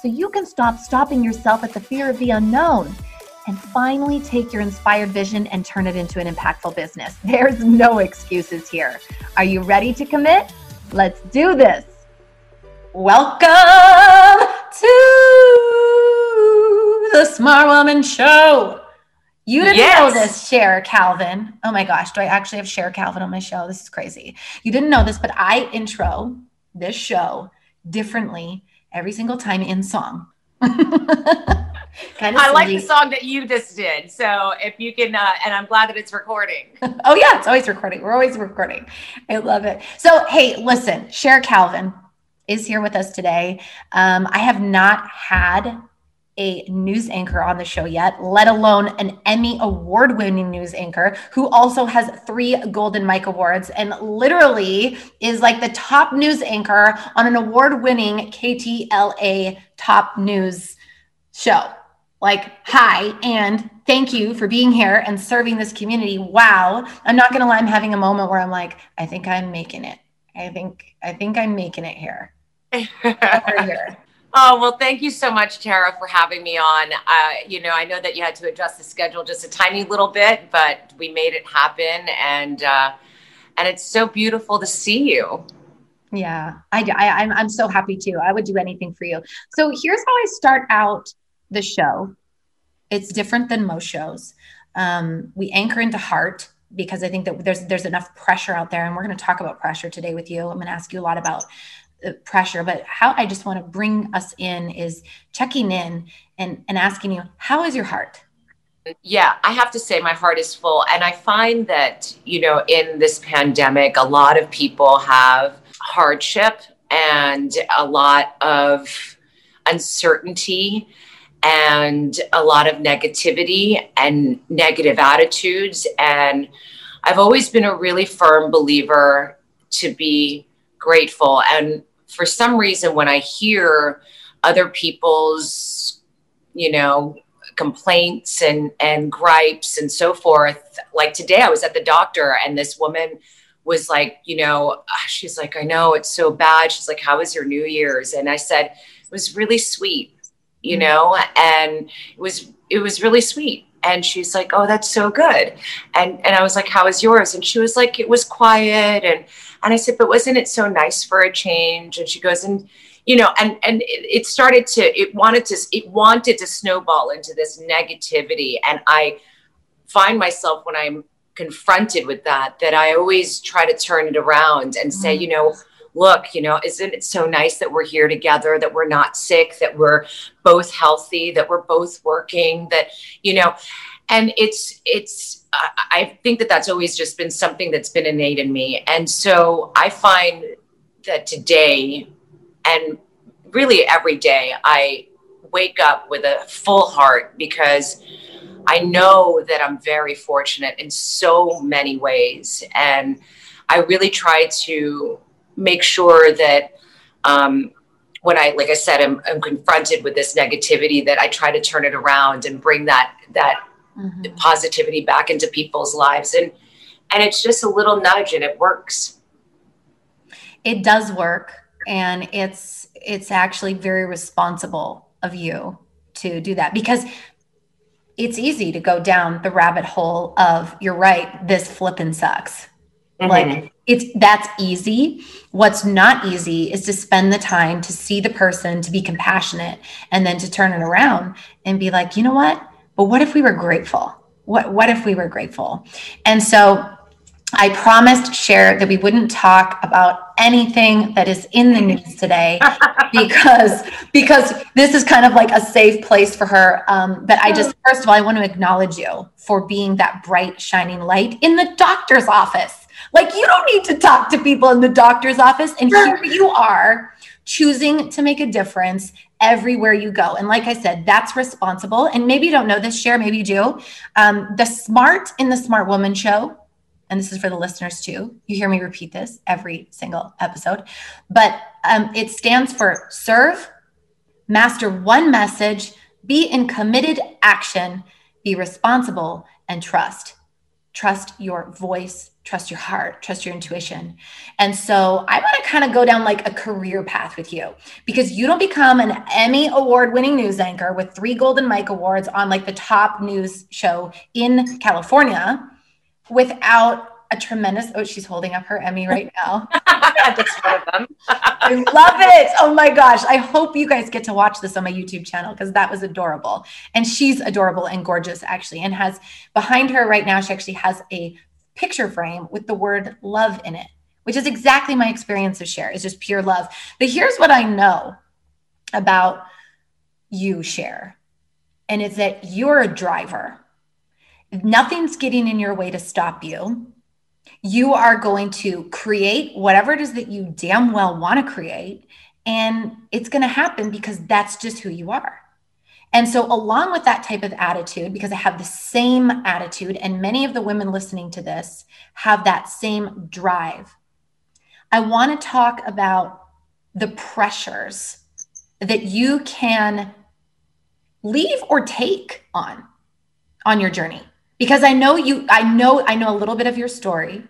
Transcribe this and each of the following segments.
so you can stop stopping yourself at the fear of the unknown and finally take your inspired vision and turn it into an impactful business. There's no excuses here. Are you ready to commit? Let's do this. Welcome to the Smart Woman Show. You didn't yes. know this, Cher Calvin. Oh my gosh, do I actually have Cher Calvin on my show? This is crazy. You didn't know this, but I intro this show differently every single time in song. kind of I like the song that you just did. So if you can, uh, and I'm glad that it's recording. oh yeah, it's always recording. We're always recording. I love it. So hey, listen, Cher Calvin is here with us today. Um, I have not had a news anchor on the show yet, let alone an Emmy award winning news anchor who also has three Golden Mike Awards and literally is like the top news anchor on an award winning KTLA top news show. Like, hi, and thank you for being here and serving this community. Wow. I'm not going to lie, I'm having a moment where I'm like, I think I'm making it. I think, I think I'm making it here. here. Oh, well, thank you so much, Tara, for having me on. Uh, you know, I know that you had to adjust the schedule just a tiny little bit, but we made it happen. And, uh, and it's so beautiful to see you. Yeah, I, I, I'm, I'm so happy too. I would do anything for you. So here's how I start out the show. It's different than most shows. Um, we anchor into heart because I think that there's there's enough pressure out there, and we're going to talk about pressure today with you. I'm going to ask you a lot about pressure but how i just want to bring us in is checking in and and asking you how is your heart? Yeah i have to say my heart is full and i find that you know in this pandemic a lot of people have hardship and a lot of uncertainty and a lot of negativity and negative attitudes and i've always been a really firm believer to be grateful and for some reason when I hear other people's, you know, complaints and and gripes and so forth, like today I was at the doctor and this woman was like, you know, she's like, I know it's so bad. She's like, how was your New Year's? And I said, it was really sweet, you mm-hmm. know, and it was it was really sweet and she's like oh that's so good and and i was like how was yours and she was like it was quiet and and I said, but wasn't it so nice for a change? And she goes, and you know, and and it, it started to, it wanted to, it wanted to snowball into this negativity. And I find myself when I'm confronted with that, that I always try to turn it around and say, mm-hmm. you know, look, you know, isn't it so nice that we're here together, that we're not sick, that we're both healthy, that we're both working, that, you know, and it's, it's, I think that that's always just been something that's been innate in me. And so I find that today and really every day, I wake up with a full heart because I know that I'm very fortunate in so many ways. And I really try to make sure that um, when I, like I said, I'm, I'm confronted with this negativity, that I try to turn it around and bring that that mm-hmm. positivity back into people's lives. And and it's just a little nudge and it works. It does work. And it's it's actually very responsible of you to do that because it's easy to go down the rabbit hole of you're right this flipping sucks. Mm-hmm. like it's that's easy. What's not easy is to spend the time to see the person to be compassionate and then to turn it around and be like you know what but what if we were grateful? What, what if we were grateful? And so I promised Cher that we wouldn't talk about anything that is in the news today because because this is kind of like a safe place for her. Um, but I just first of all I want to acknowledge you for being that bright shining light in the doctor's office. Like you don't need to talk to people in the doctor's office, and here you are choosing to make a difference everywhere you go. And like I said, that's responsible. And maybe you don't know this, Cher, maybe you do. Um, the smart in the Smart Woman show, and this is for the listeners too. You hear me repeat this every single episode, but um, it stands for serve, master one message, be in committed action, be responsible, and trust. Trust your voice, trust your heart, trust your intuition. And so I want to kind of go down like a career path with you because you don't become an Emmy award winning news anchor with three Golden Mike Awards on like the top news show in California without a tremendous oh she's holding up her emmy right now. That's one of them. I love it. Oh my gosh. I hope you guys get to watch this on my youtube channel because that was adorable. And she's adorable and gorgeous actually and has behind her right now she actually has a picture frame with the word love in it which is exactly my experience of Cher. is just pure love but here's what i know about you Cher, and it's that you're a driver nothing's getting in your way to stop you you are going to create whatever it is that you damn well want to create. And it's going to happen because that's just who you are. And so, along with that type of attitude, because I have the same attitude, and many of the women listening to this have that same drive, I want to talk about the pressures that you can leave or take on on your journey. Because I know you, I know, I know a little bit of your story,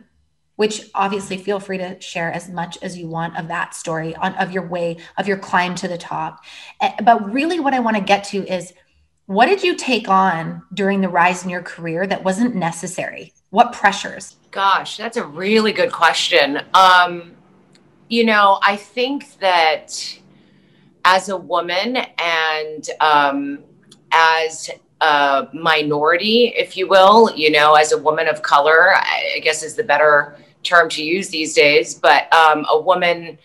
which obviously feel free to share as much as you want of that story on of your way of your climb to the top. Eh, but really, what I want to get to is what did you take on during the rise in your career that wasn't necessary? What pressures? Gosh, that's a really good question. Um, you know, I think that as a woman and um, as a minority, if you will, you know, as a woman of color, I guess is the better term to use these days. But um, a woman,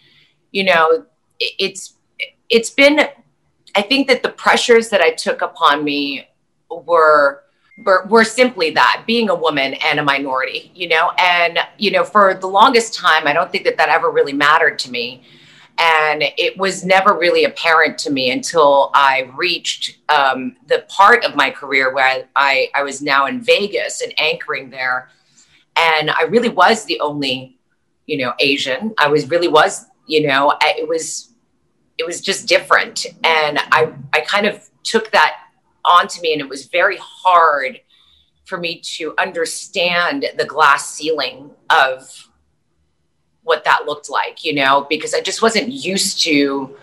you know, it, it's it's been. I think that the pressures that I took upon me were were, were simply that being a woman and a minority, you know, and you know, for the longest time, I don't think that that ever really mattered to me and it was never really apparent to me until I reached um, the part of my career where I, I, I, was now in Vegas and anchoring there. And I really was the only, you know, Asian. I was really was, you know, it was, it was just different. And I, I kind of took that onto me and it was very hard for me to understand the glass ceiling of what that looked like, you know, because I just wasn't used to,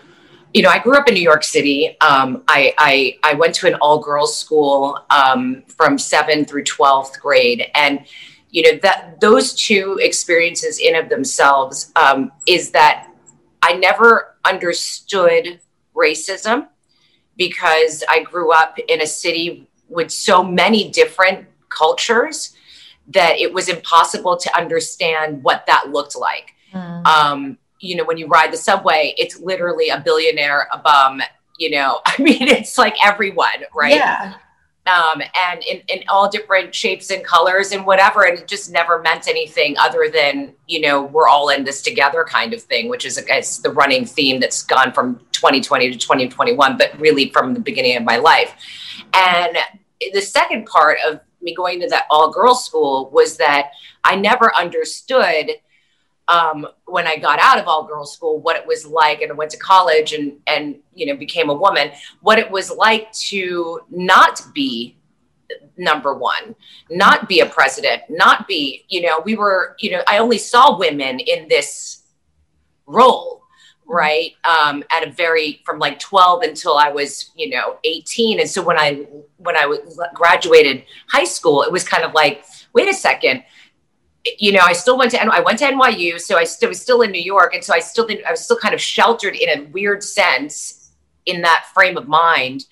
you know, I grew up in New York City. Um, I, I, I went to an all girls school um, from seven through 12th grade. And, you know, that those two experiences in of themselves um, is that I never understood racism because I grew up in a city with so many different cultures that it was impossible to understand what that looked like. Mm. Um, you know, when you ride the subway, it's literally a billionaire, a bum, you know, I mean, it's like everyone, right? Yeah. Um, and in, in all different shapes and colors and whatever. And it just never meant anything other than, you know, we're all in this together kind of thing, which is, the running theme that's gone from 2020 to 2021, but really from the beginning of my life. And the second part of me going to that all girls school was that I never understood um, when I got out of all girls school what it was like and I went to college and and you know became a woman what it was like to not be number one not be a president not be you know we were you know I only saw women in this role right? Um, at a very from like 12 until i was you know 18 and so when i when i graduated high school it was kind of like wait a second you know i still went to i went to nyu so i still was still in new york and so i still i was still kind of sheltered in a weird sense in that frame of mind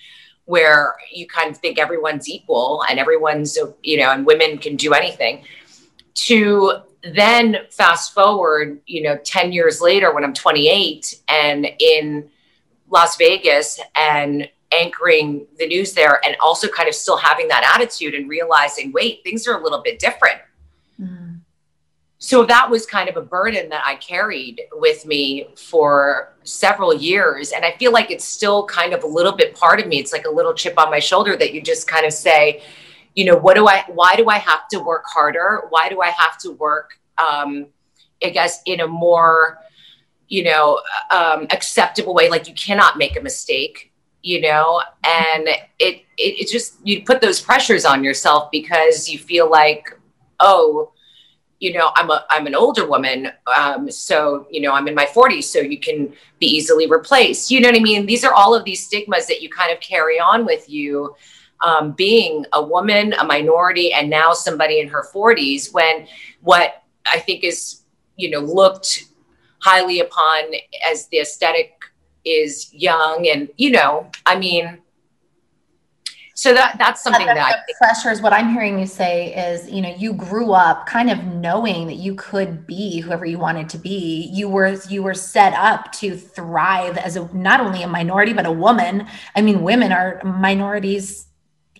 where you kind of think everyone's equal and everyone's you know and women can do anything to then fast forward, you know, 10 years later when I'm 28 and in Las Vegas and anchoring the news there and also kind of still having that attitude and realizing, wait, things are a little bit different. Mm. So that was kind of a burden that I carried with me for several years. And I feel like it's still kind of a little bit part of me. It's like a little chip on my shoulder that you just kind of say, you know, what do I, why do I have to work harder? Why do I have to work, um, I guess, in a more, you know, um, acceptable way? Like you cannot make a mistake, you know, and it, it, it just, you put those pressures on yourself because you feel like, oh, you know i'm a i'm an older woman um, so you know i'm in my 40s so you can be easily replaced. You know what i mean? These are all of these stigmas that you kind of carry on with you um, being a woman a minority and now somebody in her 40s when what i think is you know looked highly upon as the aesthetic is young and you know i mean so that that's something that, that pressure is what I'm hearing you say is, you know, you grew up kind of knowing that you could be whoever you wanted to be. You were you were set up to thrive as a not only a minority but a woman. I mean, women are minorities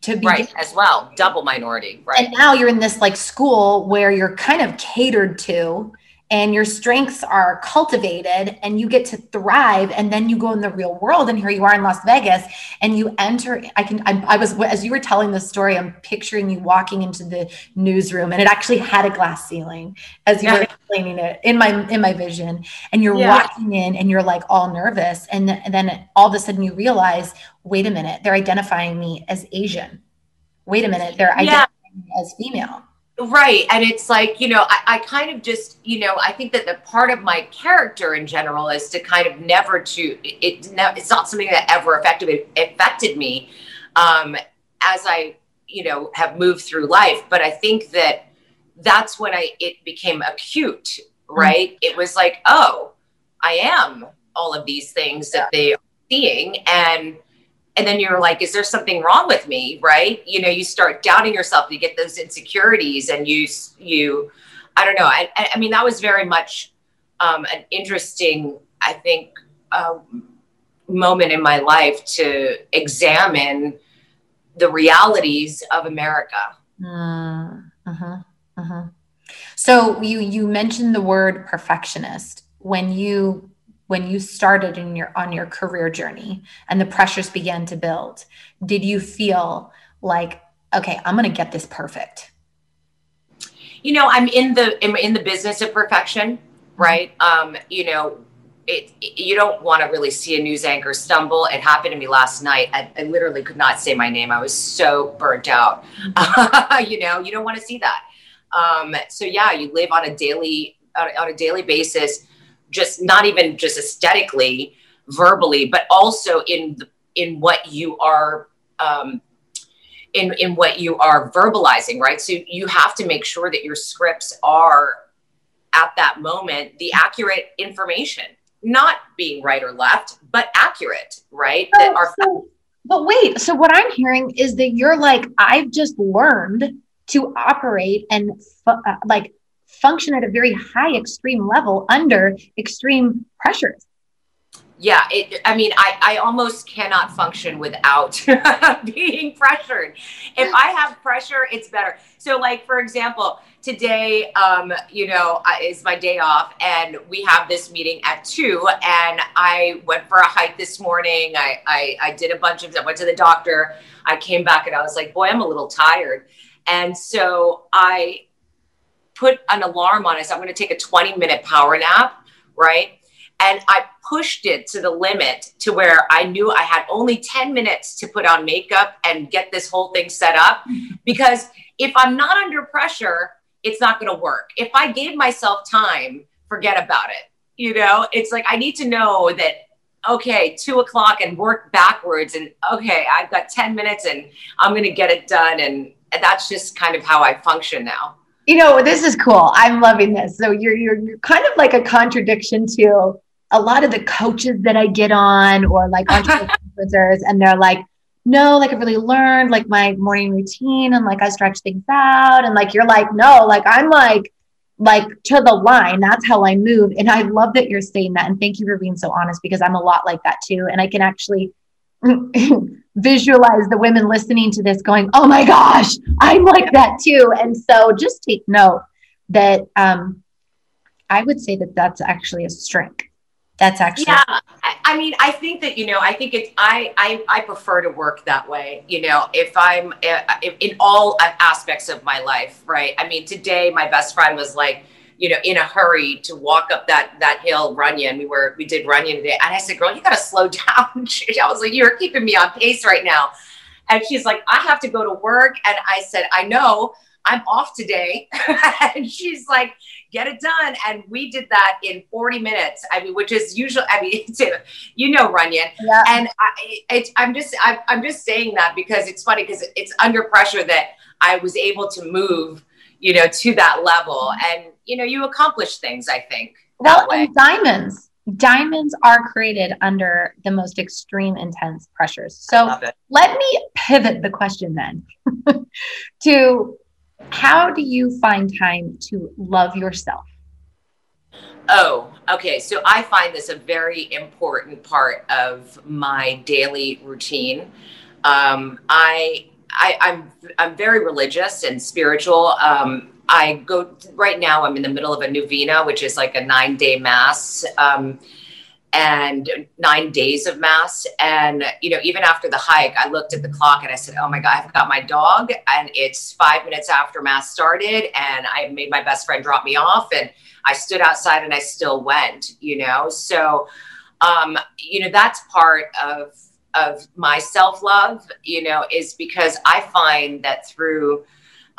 to be right as well, double minority, right? And now you're in this like school where you're kind of catered to and your strengths are cultivated and you get to thrive and then you go in the real world and here you are in las vegas and you enter i can I, I, was as you were telling the story i'm picturing you walking into the newsroom and it actually had a glass ceiling as you yeah. were explaining it in my in my vision and you're yeah. walking in and you're like all nervous and, and then all of a sudden you realize wait a minute they're identifying me as asian wait a minute they're identifying yeah. me as female Right. And it's like, you know, I, I, kind of just, you know, I think that the part of my character in general is to kind of never to, it, it's not something that ever affected, affected me um, as I, you know, have moved through life. But I think that that's when I, it became acute, mm-hmm. right? Mm-hmm. It was like, oh, I am all of these things that they are seeing. And, and then you're like is there something wrong with me? Right? You know you start doubting yourself you get those insecurities and you you i don't know i, I mean that was very much um, an interesting i think uh, moment in my life to examine the realities of america. Mm, uh-huh, uh-huh. so you you mentioned the word perfectionist. When you when you started in your on your career journey and the pressures began to build did you feel like okay i'm going to get this perfect you know i'm in the in, the business of perfection right um you know it, you don't want to really see a news anchor stumble. It happened to me last night. I, I literally could not say my name. I was so burnt out. you know, you don't want to see that. Um, so yeah, you live on a daily on, on a daily basis just not even just aesthetically, verbally, but also in the, in what you are um, in in what you are verbalizing, right? So you have to make sure that your scripts are at that moment the accurate information, not being right or left, but accurate, right? that are so, but wait, so what I'm hearing is that you're like, I've just learned to operate and uh, like function at a very high extreme level under extreme pressures. Yeah it, i mean I, I almost cannot function without being pressured. If i have pressure it's better. So like for example today um, you know is my day off and we have this meeting at two and i went for a hike this morning. I i, I did a bunch of i went to the doctor. I came back and i was like boy i'm a little tired. And so i put an alarm on it. So I'm going to take a 20 minute power nap, right? And I pushed it to the limit to where I knew I had only 10 minutes to put on makeup and get this whole thing set up. Because if I'm not under pressure, it's not going to work. If I gave myself time, forget about it. You know, it's like I need to know that, okay, two o'clock and work backwards. And okay, I've got 10 minutes and I'm going to get it done. And that's just kind of how I function now you know, this is cool. I'm loving this. So you're, you're you're kind of like a contradiction to a lot of the coaches that I get on or like influencers, and they're like, no, like I really learned like my morning routine and like I stretch things out. And like you're like, no, like I'm like like to the line. That's how I move. And I love that you're saying that. And thank you for being so honest because I'm a lot like that too. And I can actually visualize the women listening to this going, oh my gosh, I'm like that too. And so just take note that um, I would say that that's actually a strength. That's actually yeah. I, I mean, I think that you know, I think it's I I I prefer to work that way. You know, if I'm uh, in all aspects of my life, right? I mean, today my best friend was like you know, in a hurry to walk up that that hill, Runyon. We were we did Runyon today, and I said, "Girl, you got to slow down." I was like, "You're keeping me on pace right now," and she's like, "I have to go to work," and I said, "I know." I'm off today. and she's like, get it done. And we did that in 40 minutes. I mean, which is usually, I mean, you know, Runyon. Yeah. And I, it, I'm just, I, I'm just saying that because it's funny because it's under pressure that I was able to move, you know, to that level. And, you know, you accomplish things, I think. Well, and diamonds, diamonds are created under the most extreme intense pressures. So let me pivot the question then to how do you find time to love yourself? Oh, okay. So I find this a very important part of my daily routine. Um, I, I, am I'm, I'm very religious and spiritual. Um, I go right now. I'm in the middle of a novena, which is like a nine day mass. Um, and nine days of mass. And, you know, even after the hike, I looked at the clock and I said, Oh my God, I've got my dog. And it's five minutes after mass started. And I made my best friend drop me off. And I stood outside and I still went, you know? So, um, you know, that's part of, of my self love, you know, is because I find that through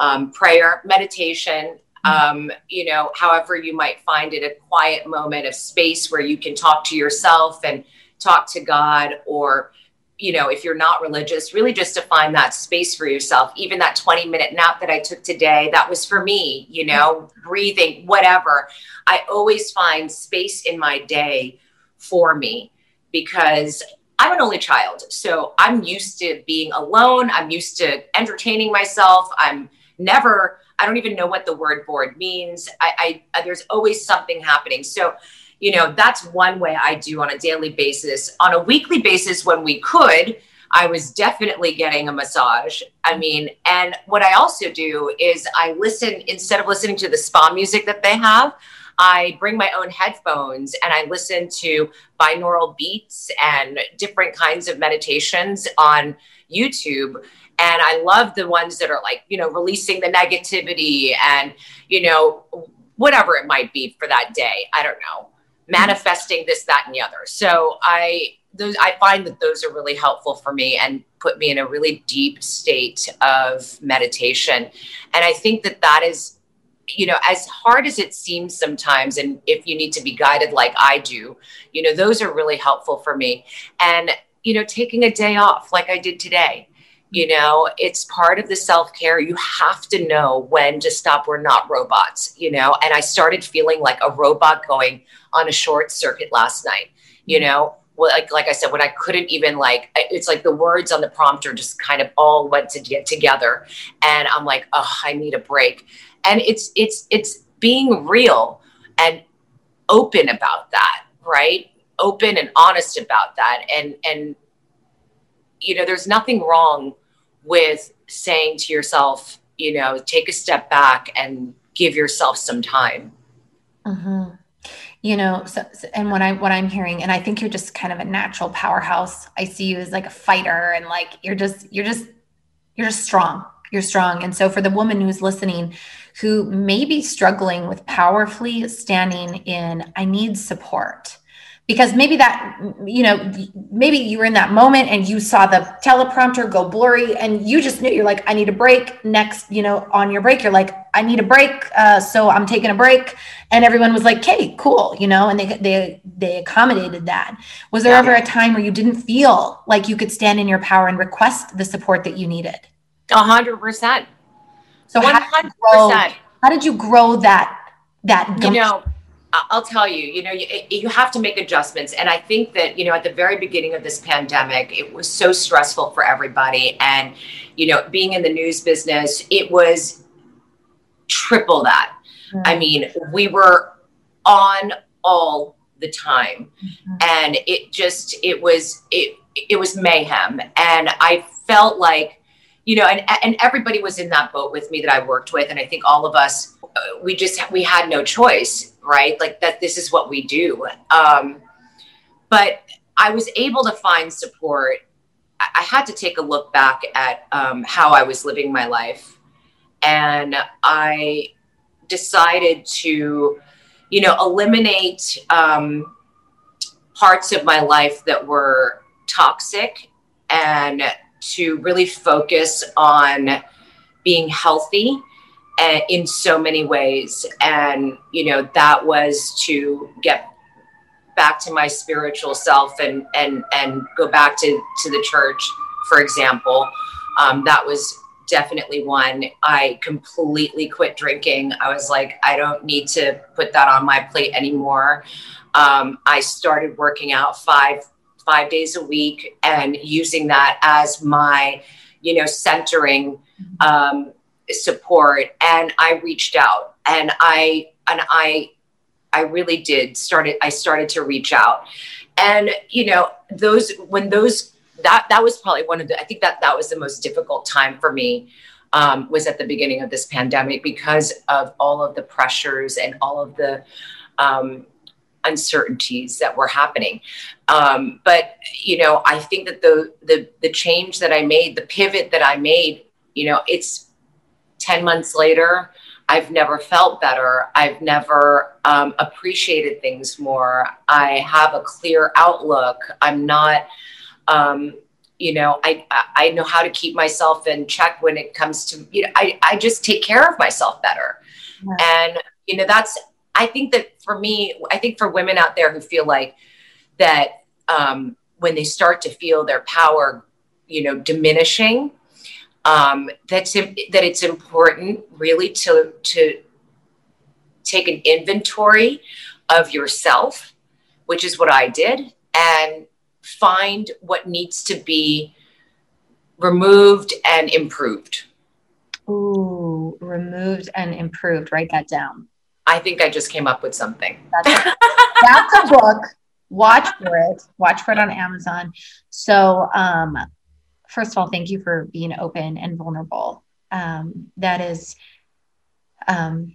um, prayer, meditation, um, you know, however you might find it, a quiet moment of space where you can talk to yourself and talk to God, or, you know, if you're not religious, really just to find that space for yourself. Even that 20 minute nap that I took today, that was for me, you know, breathing, whatever. I always find space in my day for me because I'm an only child. So I'm used to being alone. I'm used to entertaining myself. I'm never I don't even know what the word bored means. I, I uh, there's always something happening. So, you know, that's one way I do on a daily basis. On a weekly basis, when we could, I was definitely getting a massage. I mean, and what I also do is I listen instead of listening to the spa music that they have. I bring my own headphones and I listen to binaural beats and different kinds of meditations on YouTube and I love the ones that are like, you know, releasing the negativity and, you know, whatever it might be for that day. I don't know, manifesting this, that, and the other. So I, those, I find that those are really helpful for me and put me in a really deep state of meditation. And I think that that is, you know, as hard as it seems sometimes, and if you need to be guided like I do, you know, those are really helpful for me. And, you know, taking a day off like I did today you know, it's part of the self care. You have to know when to stop. We're not robots, you know. And I started feeling like a robot going on a short circuit last night, you mm-hmm. know. Well, like like I said, when I couldn't even like, it's like the words on the prompter just kind of all went to get together, and I'm like, oh, I need a break. And it's it's it's being real and open about that, right? Open and honest about that, and and you know, there's nothing wrong with saying to yourself, you know, take a step back and give yourself some time. Mm-hmm. You know, so, so, and what I what I'm hearing, and I think you're just kind of a natural powerhouse. I see you as like a fighter, and like you're just you're just you're just strong. You're strong. And so for the woman who's listening, who may be struggling with powerfully standing in, I need support because maybe that you know maybe you were in that moment and you saw the teleprompter go blurry and you just knew you're like i need a break next you know on your break. You're like i need a break uh, so i'm taking a break. And everyone was like okay cool you know and they they they accommodated that. Was there yeah. ever a time where you didn't feel like you could stand in your power and request the support that you needed? A hundred percent. So 100%. How, did you grow, how did you grow that that you know I'll tell you, you know, you, you have to make adjustments. And I think that, you know, at the very beginning of this pandemic, it was so stressful for everybody. And, you know, being in the news business, it was triple that. Mm-hmm. I mean, we were on all the time. Mm-hmm. And it just, it was, it, it was mayhem. And I felt like, you know, and, and everybody was in that boat with me that I worked with. And I think all of us know, we just we had no choice, right? Like that. This is what we do. Um, but I was able to find support. I, I had to take a look back at um, how I was living my life, and I decided to, you know, eliminate um, parts of my life that were toxic and to really focus on being healthy and in so many ways. And you know that was to get back to my spiritual self and and and go back to to the church for example. Um, that was definitely one. I completely quit drinking. I was like i don't need to put that on my plate anymore. Um, i started working out five five days a week and using that as my you know centering um, support and i reached out and i and i i really did started i started to reach out and you know those when those that that was probably one of the i think that that was the most difficult time for me um, was at the beginning of this pandemic because of all of the pressures and all of the um, uncertainties that were happening. Um, but you know, I think that the the the change that I made, the pivot that I made, you know, it's ten months later. I've never felt better. I've never um, appreciated things more. I have a clear outlook. I'm not, um, you know, I I know how to keep myself in check when it comes to you know. I I just take care of myself better, yeah. and you know that's I think that for me, I think for women out there who feel like that um, when they start to feel their power, you know, diminishing, um, that's that it's important really to to take an inventory of yourself, which is what I did, and find what needs to be removed and improved. Ooh, removed and improved. Write that down. I think I just came up with something. That's a, that's a book. Watch for it. Watch for it on Amazon. So, um, first of all, thank you for being open and vulnerable. Um, that is, um,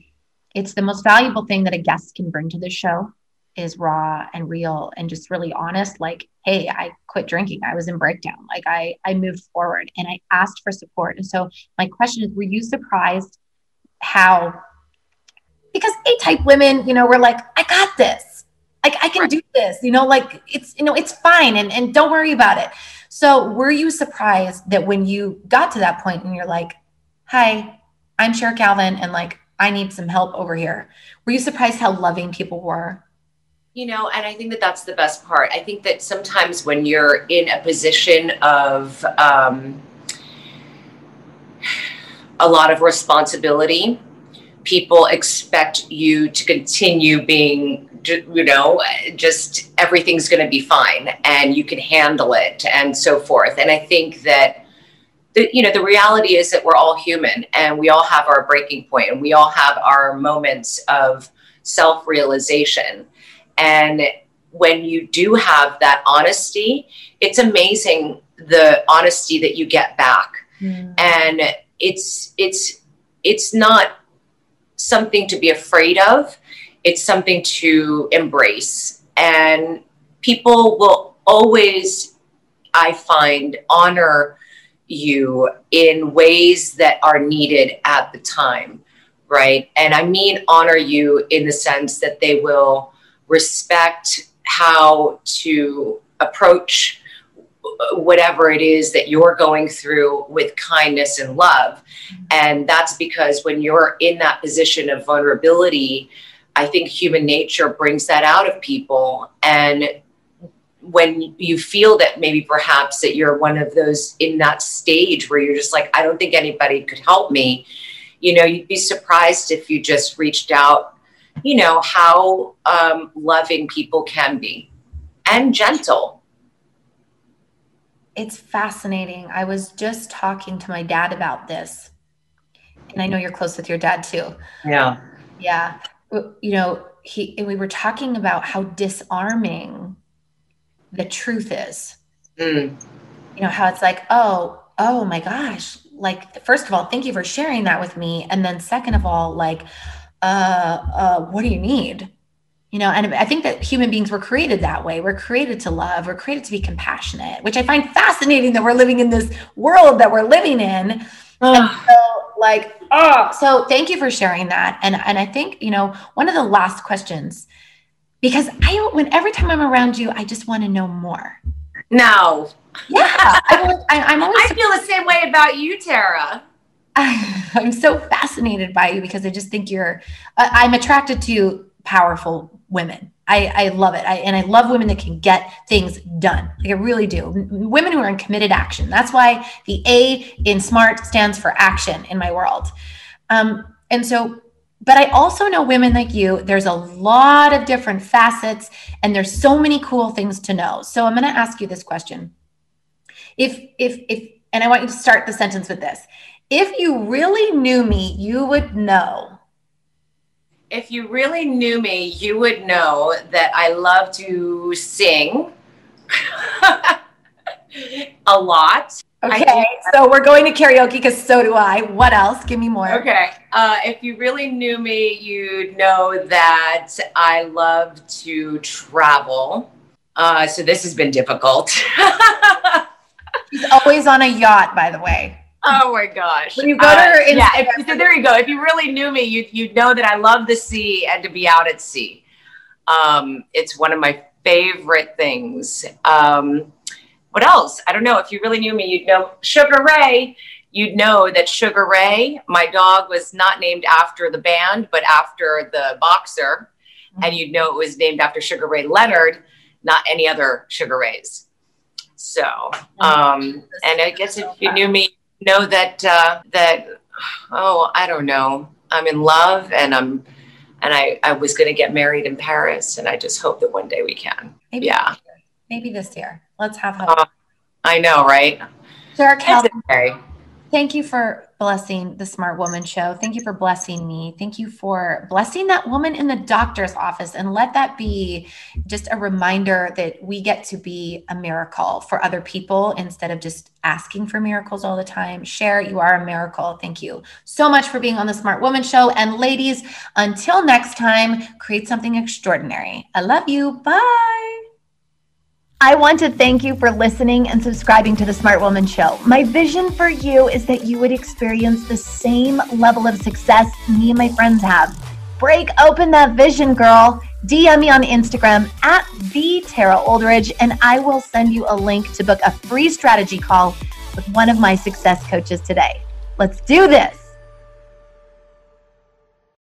it's the most valuable thing that a guest can bring to the show is raw and real and just really honest. Like, hey, I quit drinking. I was in breakdown. Like, I I moved forward and I asked for support. And so, my question is, were you surprised how because A type women, you know, we're like, I got this. Like I can right. do this, you know, like it's, you know, it's fine and, and don't worry about it. So were you surprised that when you got to that point and you're like, hi, I'm Cher Calvin and like I need some help over here. Were you surprised how loving people were? You know, and I think that that's the best part. I think that sometimes when you're in a position of um, a lot of responsibility, people expect you to continue being you know just everything's going to be fine and you can handle it and so forth. And i think that the, you know the reality is that we're all human and we all have our breaking point and we all have our moments of self-realization. And when you do have that honesty it's amazing the honesty that you get back. Mm. and it's it's it's not something to be afraid of, it's something to embrace. And people will always, I find, honor you in ways that are needed at the time, right? And I mean honor you in the sense that they will respect how to approach whatever it is that you're going through with kindness and love. Mm-hmm. And that's because when you're in that position of vulnerability, I think human nature brings that out of people. And when you feel that maybe perhaps that you're one of those in that stage where you're just like, I don't think anybody could help me, you know, you'd be surprised if you just reached out, you know, how um, loving people can be and gentle it's fascinating. I was just talking to my dad about this. And I know you're close with your dad too. Yeah. Yeah. You know, he and we were talking about how disarming the truth is. Mm. You know, how it's like, oh, oh my gosh. Like, first of all, thank you for sharing that with me. And then second of all, like, uh, uh, what do you need? You know, and I think that human beings were created that way. We're created to love, we're created to be compassionate, which I find fascinating that we're living in this world that we're living in. And so, like, oh, so thank you for sharing that. And and I think, you know, one of the last questions, because I when every time I'm around you, I just want to know more. No. Yeah. I, am always I feel the same way about you, Tara. I'm so fascinated by you because I just think you're, I'm attracted to powerful women. I, I love it. I, and I love women that can get things done. Like I really do. Women who are in committed action. That's why the A in SMART stands for action in my world. Um, and so, but I also know women like you, there's a lot of different facets and there's so many cool things to know. So I'm going to ask you this question. If, if, if, and I want you to start the sentence with this if you really knew me, you would know. If you really knew me, you would know that I love to sing a lot. Okay, so we're going to karaoke because so do I. What else? Give me more. Okay, uh, if you really knew me, you'd know that I love to travel. Uh, so this has been difficult. She's always on a yacht, by the way. Oh my gosh. When you go to her uh, yeah, if, so there you go. If you really knew me, you'd, you'd know that I love the sea and to be out at sea. Um, it's one of my favorite things. Um, what else? I don't know. If you really knew me, you'd know Sugar Ray. You'd know that Sugar Ray, my dog, was not named after the band, but after the boxer. Mm-hmm. And you'd know it was named after Sugar Ray Leonard, not any other Sugar Rays. So, mm-hmm. um, and I guess if you knew me, know that uh, that oh I don't know I'm in love and I'm and I I was going to get married in Paris and I just hope that one day we can. Maybe yeah. Maybe this year. Let's have hope. Uh, I know, right? Cher Calvin, okay. Thank you for blessing the Smart Woman Show. Thank you for blessing me. Thank you for blessing that woman in the doctor's office. And let that be just a reminder that we get to be a miracle for other people instead of just asking for miracles all the time. Cher, you are a miracle. Thank you so much for being on the Smart Woman Show. And ladies, until next time, create something extraordinary. I love you. Bye. I want to thank you for listening and subscribing to the Smart Woman Show. My vision for you is that you would experience the same level of success me and my friends have. Break open that vision, girl. DM me on Instagram at the Tara Oldridge, and I will send you a link to book a free strategy call with one of my success coaches today. Let's do this.